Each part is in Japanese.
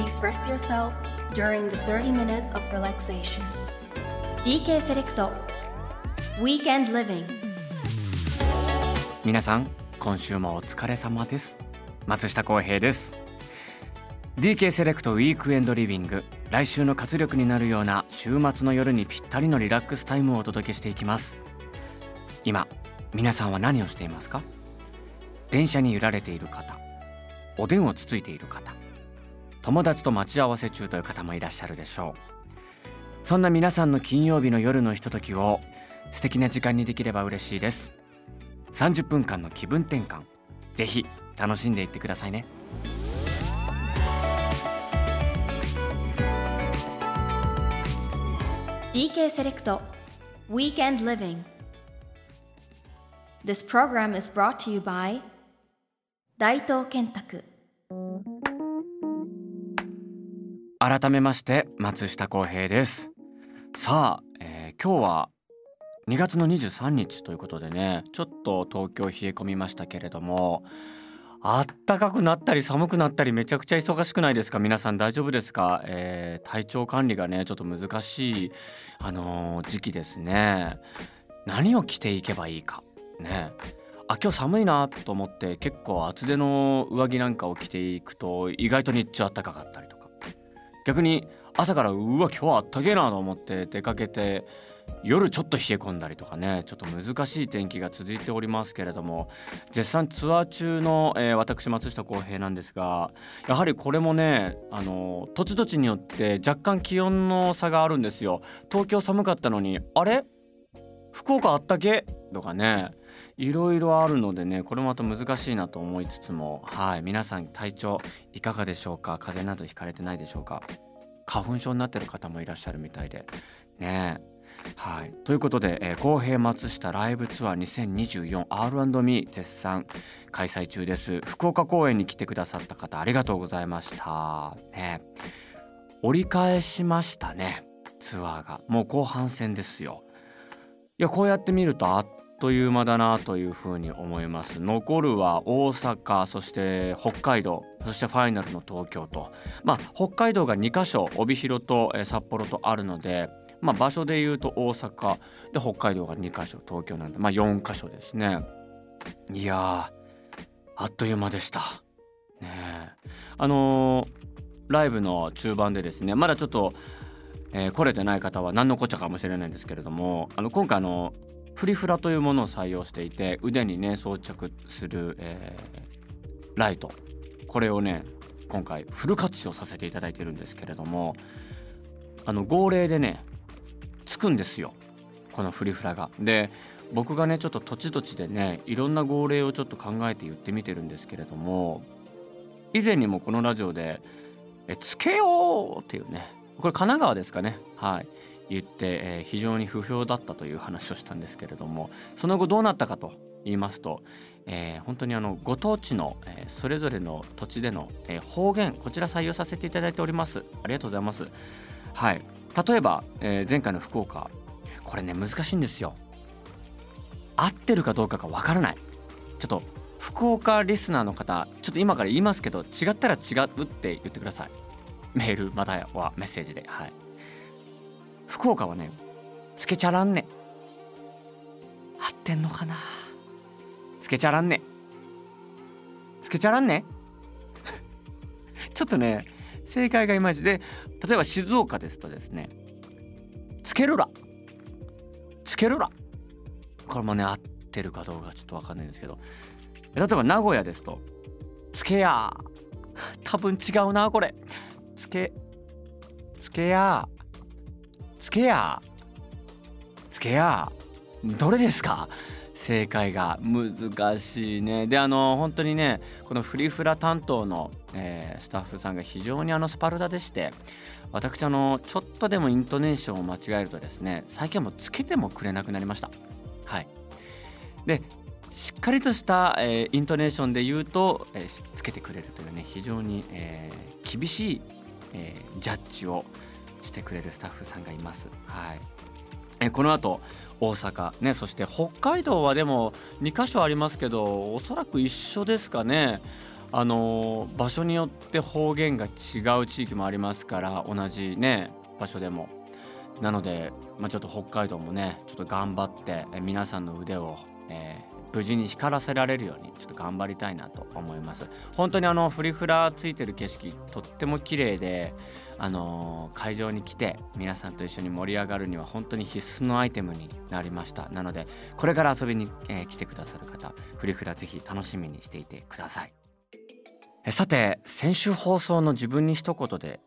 please rest yourself during the 30 minutes of relaxation. DK セレクト Weekend Living. 皆さん今週もお疲れ様です。松下洸平です。DK セレクトウィークエンドリビング来週の活力になるような週末の夜にぴったりのリラックスタイムをお届けしていきます。今皆さんは何をしていますか？電車に揺られている方。おでんをつついている方。友達と待ち合わせ中という方もいらっしゃるでしょう。そんな皆さんの金曜日の夜のひとときを素敵な時間にできれば嬉しいです。30分間の気分転換。ぜひ楽しんでいってくださいね。DK セレクト Weekend Living. This program is brought to you by 大東建託改めまして松下洸平です。さあ、えー今日は2月の23日ということでねちょっと東京冷え込みましたけれどもあったかくなったり寒くなったりめちゃくちゃ忙しくないですか？皆さん大丈夫ですか、えー体調管理がねちょっと難しい、あのー時期ですね。何を着ていけばいいか？ね。あ今日寒いなと思って結構厚手の上着なんかを着ていくと意外と日中暖かかったり逆に朝からうわ今日はあったけえなと思って出かけて夜ちょっと冷え込んだりとかねちょっと難しい天気が続いておりますけれども絶賛ツアー中の、えー私松下洸平なんですがやはりこれもねあの土地土地によって若干気温の差があるんですよ。東京寒かったのにあれ？福岡あったけ？とかねいろいろあるのでねこれまた難しいなと思いつつもはい皆さん体調いかがでしょうか？風邪などひかれてないでしょうか？花粉症になってる方もいらっしゃるみたいで。ね。はい。ということでえー公平松下ライブツアー 2024R&Me 絶賛開催中です。福岡公演に来てくださった方ありがとうございました。ね。折り返しましたねツアーが。もう後半戦ですよ。いやこうやって見るとあっという間だなというふうに思います。残るは大阪そして北海道そしてファイナルの東京と。まあ北海道が2カ所帯広と札幌とあるのでまあ場所で言うと大阪で北海道が2カ所東京なんでまあ4カ所ですね。いやーあっという間でした。ねえ。あのーライブの中盤でですねまだちょっとえー来れてない方は何のこっちゃかもしれないんですけれどもあの今回あのフリフラというものを採用していて腕にね装着する、えーライトこれをね今回フル活用させていただいてるんですけれどもあの号令でねつくんですよこのフリフラが。で僕がねちょっと土地土地でねいろんな号令をちょっと考えて言ってみてるんですけれども以前にもこのラジオで「えつけよう!」っていうねこれ神奈川ですかねはい言って、え非常に不評だったという話をしたんですけれどもその後どうなったかと言いますと、えー本当にあのご当地の、えーそれぞれの土地での、えー方言こちら採用させていただいております。ありがとうございます。はい。例えば、え前回の福岡。これね難しいんですよ。合ってるかどうかがわからない。ちょっと福岡リスナーの方ちょっと今から言いますけど違ったら違うって言ってください。メールまたはメッセージで。はい。福岡はねつけちゃらんね合ってんのかな？つけちゃらんねつけちゃらんねちょっとね正解がいまいちで例えば静岡ですとですねつけるら。つけるら。これもね合ってるかどうかちょっとわかんないんですけど例えば名古屋ですとつけや多分違うなこれ。つけつけやつけや。つけや。どれですか？正解が。難しいね。であの本当にねこのフリフラ担当の、えースタッフさんが非常にあのスパルタでして私あのちょっとでもイントネーションを間違えるとですね最近はもうつけてもくれなくなりました。はい。でしっかりとした、えーイントネーションで言うと、えーつけてくれるというね非常に、えー厳しい、えジャッジをしてくれるスタッフさんがいます。はい。えこの後大阪ねそして北海道はでも2箇所ありますけどおそらく一緒ですかね。あの場所によって方言が違う地域もありますから同じね場所でも。なので、まあ、ちょっと北海道もねちょっと頑張って皆さんの腕を、えー、無事に光らせられるようにちょっと頑張りたいなと思います。本当にあのフリフラついてる景色とっても綺麗であのー、会場に来て皆さんと一緒に盛り上がるには本当に必須のアイテムになりました。なのでこれから遊びに、えー、来てくださる方フリフラぜひ楽しみにしていてください。さて先週放送の自分に一言で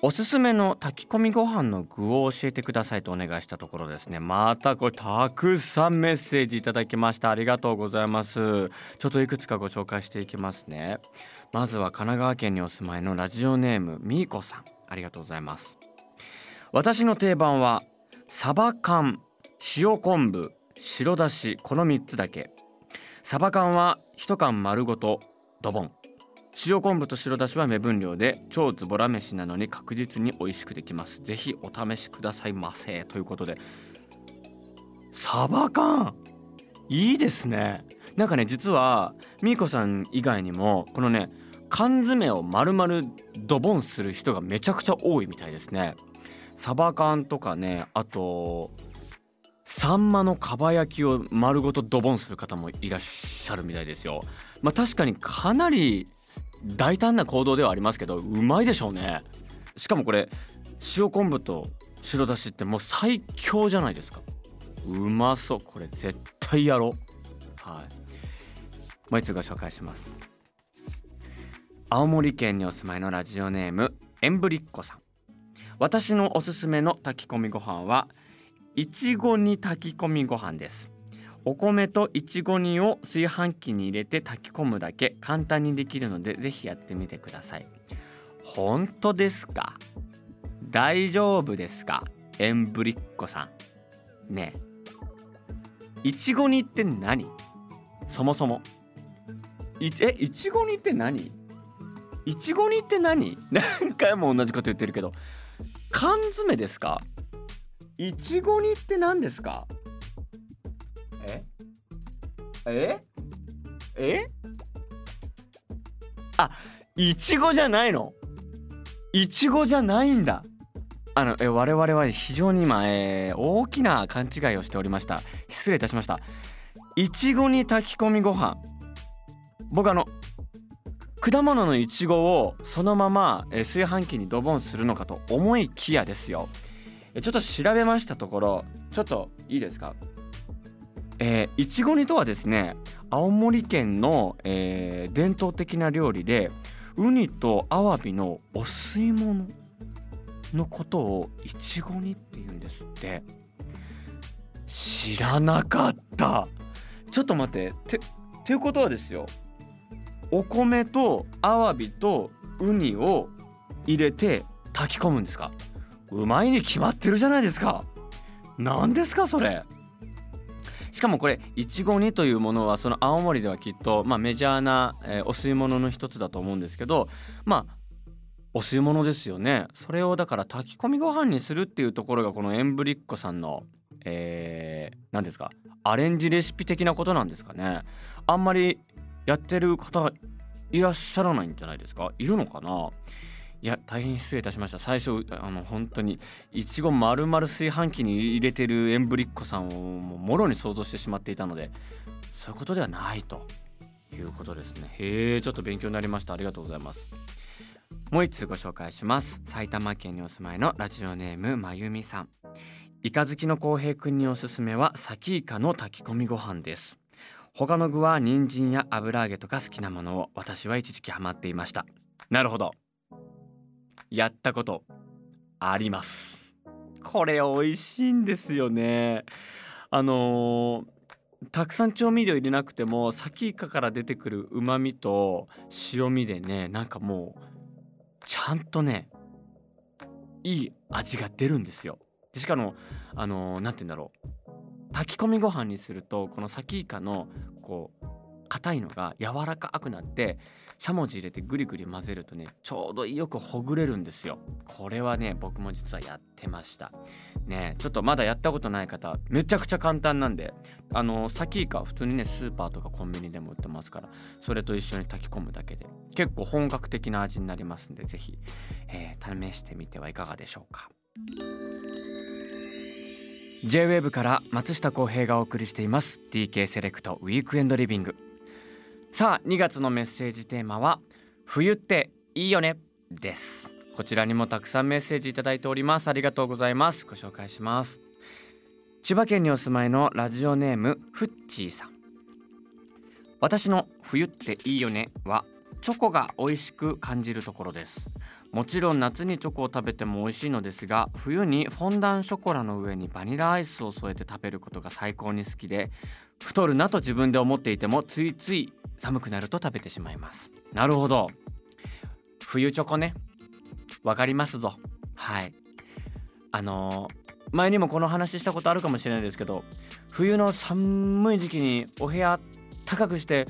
おすすめの炊き込みご飯の具を教えてくださいとお願いしたところですね。またこれたくさんメッセージいただきました。ありがとうございます。ちょっといくつかご紹介していきますね。まずは神奈川県にお住まいのラジオネームみーこさん。ありがとうございます。私の定番はサバ缶塩昆布白だしこの3つだけ。サバ缶は1缶丸ごとドボン。塩昆布と白だしは目分量で超ズボラ飯なのに確実に美味しくできます。ぜひお試しくださいませ。ということで。サバ缶？いいですね。なんかね実はみーこさん以外にもこのね缶詰を丸々ドボンする人がめちゃくちゃ多いみたいですね。サバ缶とかねあとサンマのかば焼きを丸ごとドボンする方もいらっしゃるみたいですよ。まあ確かにかなり大胆な行動ではありますけどうまいでしょうね。しかもこれ塩昆布と白だしってもう最強じゃないですか。うまそう。これ絶対やろう。はい。もう一つご紹介します。青森県にお住まいのラジオネームエンブリッコさん。私のおすすめの炊き込みご飯はいちご煮炊き込みご飯です。お米といちご煮を炊飯器に入れて炊き込むだけ簡単にできるのでぜひやってみてください。本当ですか？大丈夫ですか？エンブリッコさん。ねえ。いちご煮って何？そもそも。いえいちご煮って何？いちご煮って何？何回も同じこと言ってるけど。缶詰ですか？いちご煮って何ですか？え？え？え？あいちごじゃないの？いちごじゃないんだ。あのえ我々は非常に今、えー、大きな勘違いをしておりました。失礼いたしました。いちごに炊き込みご飯。僕あの果物のいちごをそのまま、えー、炊飯器にドボンするのかと思いきやですよ。ちょっと調べましたところちょっといいですか？えー、いちご煮とはですね青森県の、えー、伝統的な料理でウニとアワビのお吸い物のことをいちご煮って言うんですって。知らなかった。ちょっと待って。てっていうことはですよ。お米とアワビとウニを入れて炊き込むんですか？うまいに決まってるじゃないですか。何ですかそれ？しかもこれいちご煮というものはその青森ではきっと、まあ、メジャーな、えー、お吸い物の一つだと思うんですけどまあお吸い物ですよね。それをだから炊き込みご飯にするっていうところがこのエンブリッコさんのえー、何ですかアレンジレシピ的なことなんですかね。あんまりやってる方いらっしゃらないんじゃないですか？いるのかな？いや大変失礼いたしました。最初あの本当にいちご丸々炊飯器に入れてるエンブリッコさんをもろに想像してしまっていたのでそういうことではないということですね。へえちょっと勉強になりました。ありがとうございます。もう一つご紹介します。埼玉県にお住まいのラジオネームまゆみさん。イカ好きの浩平くんにおすすめはサキイカの炊き込みご飯です。他の具は人参や油揚げとか好きなものを私は一時期ハマっていました。なるほど。やったことあります。これ美味しいんですよね。あのー、たくさん調味料入れなくてもサキイカから出てくる旨味と塩味でねなんかもうちゃんとねいい味が出るんですよ。でしかもあの何、ー、て言うんだろう。炊き込みご飯にするとこのサキイカのこう硬いのが柔らかくなってしゃもじ入れてグリグリ混ぜるとねちょうどよくほぐれるんですよ。これはね僕も実はやってました。ねちょっとまだやったことない方めちゃくちゃ簡単なんであのサキイカ普通にねスーパーとかコンビニでも売ってますからそれと一緒に炊き込むだけで結構本格的な味になりますんで是非、えー、試してみてはいかがでしょうか。J-WAVE から松下洸平がお送りしています。DK セレクトウィークエンドリビング。さあ2月のメッセージテーマは冬っていいよねです。こちらにもたくさんメッセージいただいております。ありがとうございます。ご紹介します。千葉県にお住まいのラジオネームフッチーさん。私の冬っていいよねはチョコが美味しく感じるところです。もちろん夏にチョコを食べても美味しいのですが冬にフォンダンショコラの上にバニラアイスを添えて食べることが最高に好きで太るなと自分で思っていてもついつい寒くなると食べてしまいます。なるほど。冬チョコね。わかりますぞ。はい。あのー、前にもこの話したことあるかもしれないですけど冬の寒い時期にお部屋高くして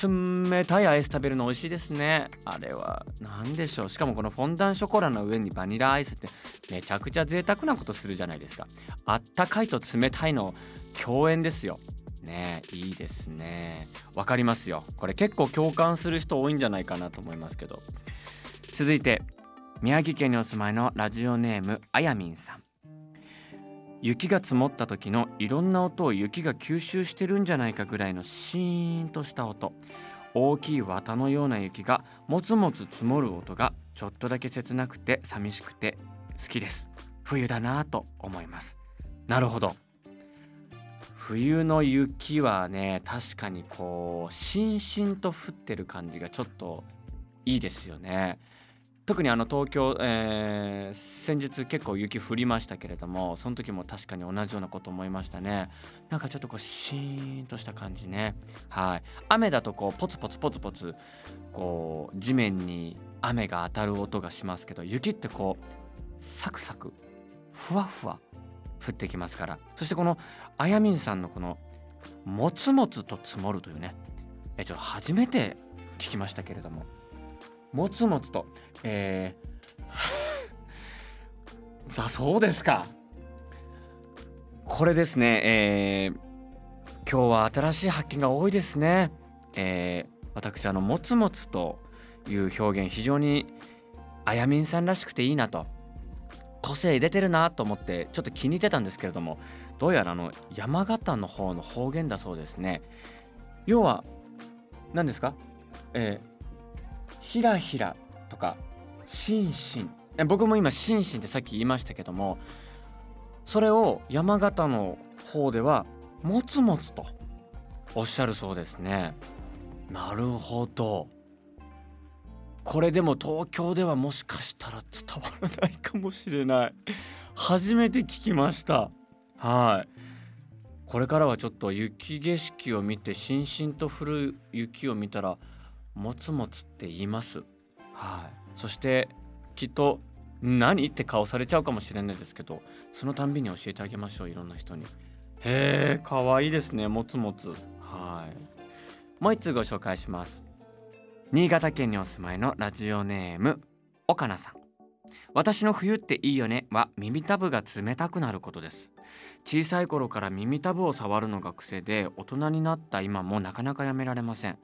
冷たいアイス食べるの美味しいですね。あれは何でしょう。しかもこのフォンダンショコラの上にバニラアイスってめちゃくちゃ贅沢なことするじゃないですか。あったかいと冷たいの共演ですよ。ねいいですね。わかりますよ。これ結構共感する人多いんじゃないかなと思いますけど。続いて宮城県にお住まいのラジオネームあやみんさん。雪が積もった時のいろんな音を雪が吸収してるんじゃないかぐらいのシーンとした音。大きい綿のような雪がもつもつ積もる音がちょっとだけ切なくて寂しくて好きです。冬だなぁと思います。なるほど。冬の雪はね確かにこうしんしんと降ってる感じがちょっといいですよね。特にあの東京、えー、先日結構雪降りましたけれどもその時も確かに同じようなこと思いましたね。なんかちょっとこうシーンとした感じね。はい。雨だとこうポツポツポツポツこう地面に雨が当たる音がしますけど雪ってこうサクサクふわふわ降ってきますから。そしてこのあやみんさんのこのもつもつと積もるというね。えちょっと初めて聞きましたけれども。もつもつと。えー、さあそうですか。これですね。えー、今日は新しい発見が多いですね。えー、私あのもつもつという表現非常にあやみんさんらしくていいなと。個性出てるなと思ってちょっと気に入ってたんですけれどもどうやらあの山形の方の方言だそうですね。要は何ですか？えー、ひらひらとかしんしん。僕も今しんしんってさっき言いましたけどもそれを山形の方ではもつもつとおっしゃるそうですね。なるほど。これでも東京ではもしかしたら伝わらないかもしれない。初めて聞きました。はい。これからはちょっと雪景色を見てしんしんと降る雪を見たらもつもつって言います。はい。そしてきっと何って顔されちゃうかもしれないですけどそのたんびに教えてあげましょういろんな人に。へえかわいいですねもつもつはい。もう一通ご紹介します。新潟県にお住まいのラジオネーム岡菜さん私の冬っていいよねは耳たぶが冷たくなることです。小さい頃から耳たぶを触るのが癖で大人になった今もなかなかやめられません。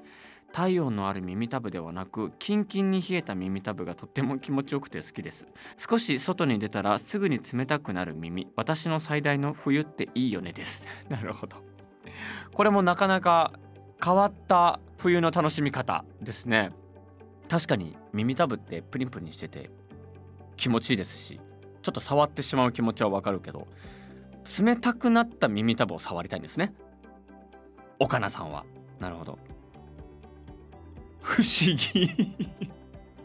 体温のある耳たぶではなくキンキンに冷えた耳たぶがとっても気持ちよくて好きです。少し外に出たらすぐに冷たくなる耳私の最大の冬っていいよねです。なるほど。これもなかなか変わった冬の楽しみ方ですね。確かに耳たぶってプリンプリンしてて気持ちいいですしちょっと触ってしまう気持ちはわかるけど冷たくなった耳たぶを触りたいんですね。岡菜さんは。なるほど。不思議。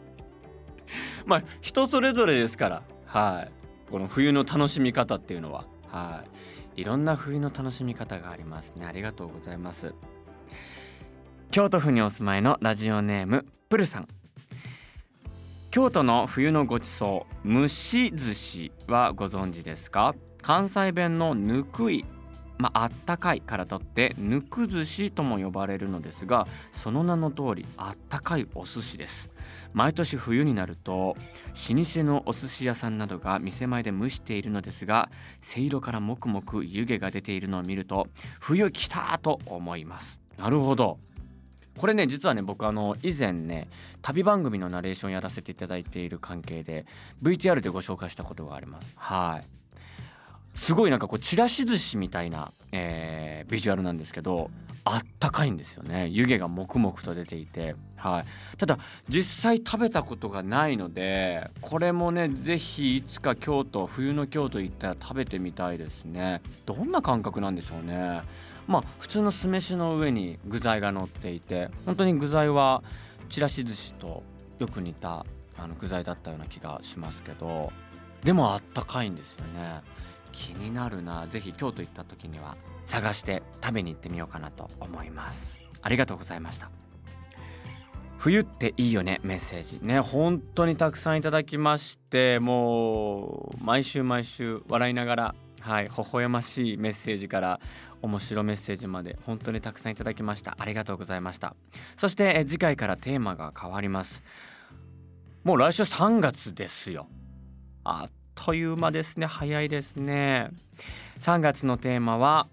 まあ人それぞれですから。はい。この冬の楽しみ方っていうのは。はい。いろんな冬の楽しみ方がありますね。ありがとうございます。京都府にお住まいのラジオネームプルさん。京都の冬のごちそう蒸し寿司はご存知ですか？関西弁のぬくいまあったかいからとってぬく寿司とも呼ばれるのですがその名の通りあったかいお寿司です。毎年冬になると老舗のお寿司屋さんなどが店前で蒸しているのですがせいろからもくもく湯気が出ているのを見ると冬来たと思います。なるほど。これね実はね僕あの以前ね旅番組のナレーションやらせていただいている関係で VTR でご紹介したことがあります。はい。すごいなんかこうちらし寿司みたいな、えー、ビジュアルなんですけどあったかいんですよね。湯気がもくもくと出ていて、はい、ただ実際食べたことがないのでこれもね是非いつか京都冬の京都行ったら食べてみたいですね。どんな感覚なんでしょうね。まあ普通の酢飯の上に具材が乗っていて本当に具材はちらし寿司とよく似たあの具材だったような気がしますけどでもあったかいんですよね。気になるな。是非京都行った時には探して食べに行ってみようかなと思います。ありがとうございました。冬っていいよねメッセージね。本当にたくさんいただきましてもう毎週毎週笑いながらはい微笑ましいメッセージから面白メッセージまで本当にたくさんいただきました。ありがとうございました。そして次回からテーマが変わります。もう来週3月ですよ。あっという間ですね。早いですね。3月のテーマは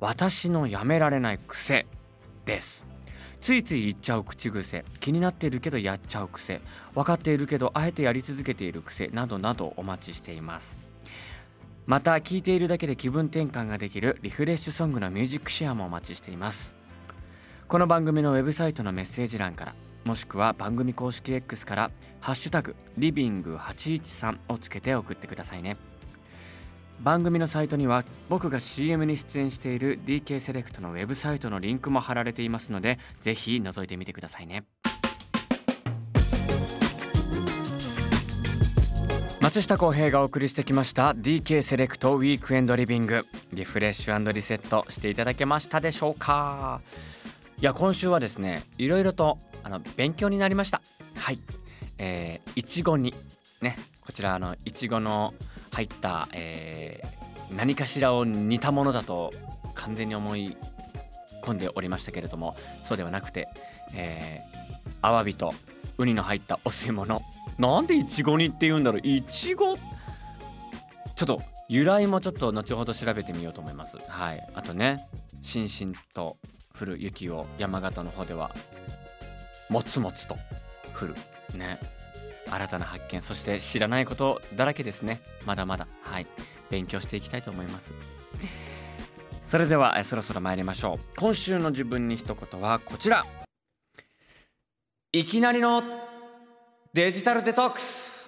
私のやめられない癖です。ついつい言っちゃう口癖。気になっているけどやっちゃう癖。分かっているけどあえてやり続けている癖。などなどお待ちしています。また聴いているだけで気分転換ができるリフレッシュソングのミュージックシェアもお待ちしています。この番組のウェブサイトのメッセージ欄からもしくは番組公式 X から「ハッシュタグリビング813」をつけて送ってくださいね。番組のサイトには僕が CM に出演している DK セレクトのウェブサイトのリンクも貼られていますのでぜひ覗いてみてくださいね。松下洸平がお送りしてきました DK セレクトウィークエンドリビング。リフレッシュリセットしていただけましたでしょうか？いや今週はですねいろいろとあの勉強になりました。はい。えー、いちごにねこちらあのいちごの入った、えー、何かしらを似たものだと完全に思い込んでおりましたけれどもそうではなくて、えー、アワビとウニの入ったお吸い物。なんでいちご煮って言うんだろう。いちごちょっと由来もちょっと後ほど調べてみようと思います。はい。あとねしんしんと降る雪を山形の方ではもつもつと降る。ね。新たな発見そして知らないことだらけですね。まだまだ。はい。勉強していきたいと思います。それではそろそろ参りましょう。今週の自分に一言はこちら。いきなりのデジタルデトックス。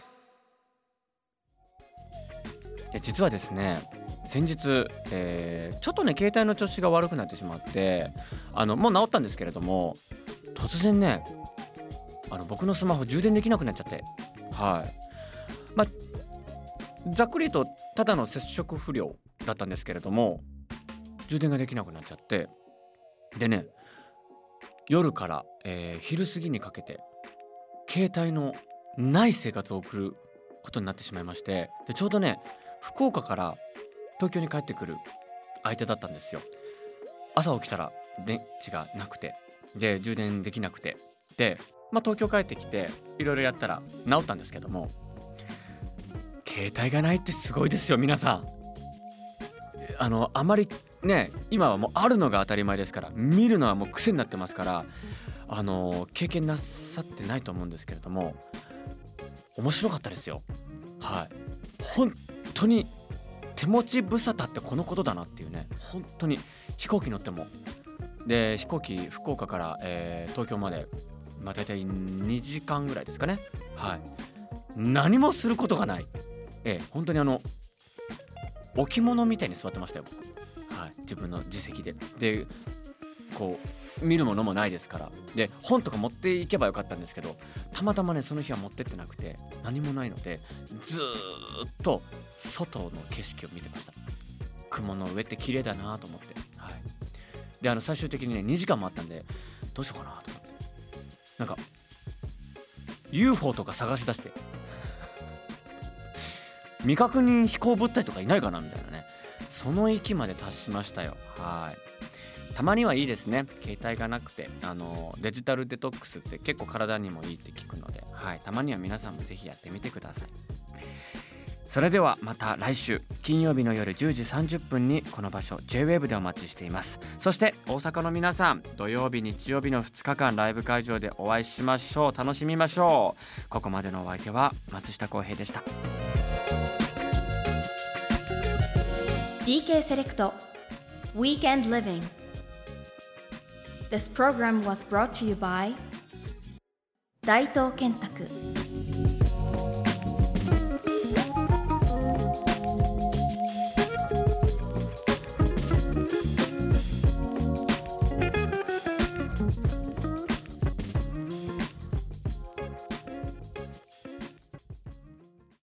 実はですね先日、えー、ちょっとね携帯の調子が悪くなってしまってあのもう治ったんですけれども突然ねあの僕のスマホ充電できなくなっちゃって。はい。まあざっくり言うとただの接触不良だったんですけれども充電ができなくなっちゃって。でね夜から、えー、昼過ぎにかけて携帯のない生活を送ることになってしまいまして。でちょうどね福岡から東京に帰ってくる相手だったんですよ。朝起きたら電池がなくて。で充電できなくて。でまあ、東京帰ってきていろいろやったら治ったんですけども携帯がないってすごいですよ皆さん。あのあまりね今はもうあるのが当たり前ですから見るのはもう癖になってますからあの経験なさってないと思うんですけれども面白かったですよ。はい。本当に手持ち無沙汰ってこのことだなっていうね。本当に飛行機乗ってもで飛行機福岡から、えー、東京までまあ、大体2時間ぐらいですかね。はい。何もすることがない。ええ本当にあの置物みたいに座ってましたよ僕。はい。自分の自席で。でこう見るものもないですから。で本とか持っていけばよかったんですけどたまたまねその日は持ってってなくて何もないのでずっと外の景色を見てました。雲の上って綺麗だなと思って。であの最終的にね2時間もあったんでどうしようかなと思って。なんか UFO とか探し出して。未確認飛行物体とかいないかなみたいなね。その域まで達しましたよ。はい。たまにはいいですね。携帯がなくてあのデジタルデトックスって結構体にもいいって聞くので、はい、たまには皆さんもぜひやってみてください。それではまた来週金曜日の夜10時30分にこの場所 JWAVE でお待ちしています。そして大阪の皆さん土曜日日曜日の2日間ライブ会場でお会いしましょう。楽しみましょう。ここまでのお相手は松下洸平でした。DK セレクト Weekend Living. This program was brought to you by 大東建託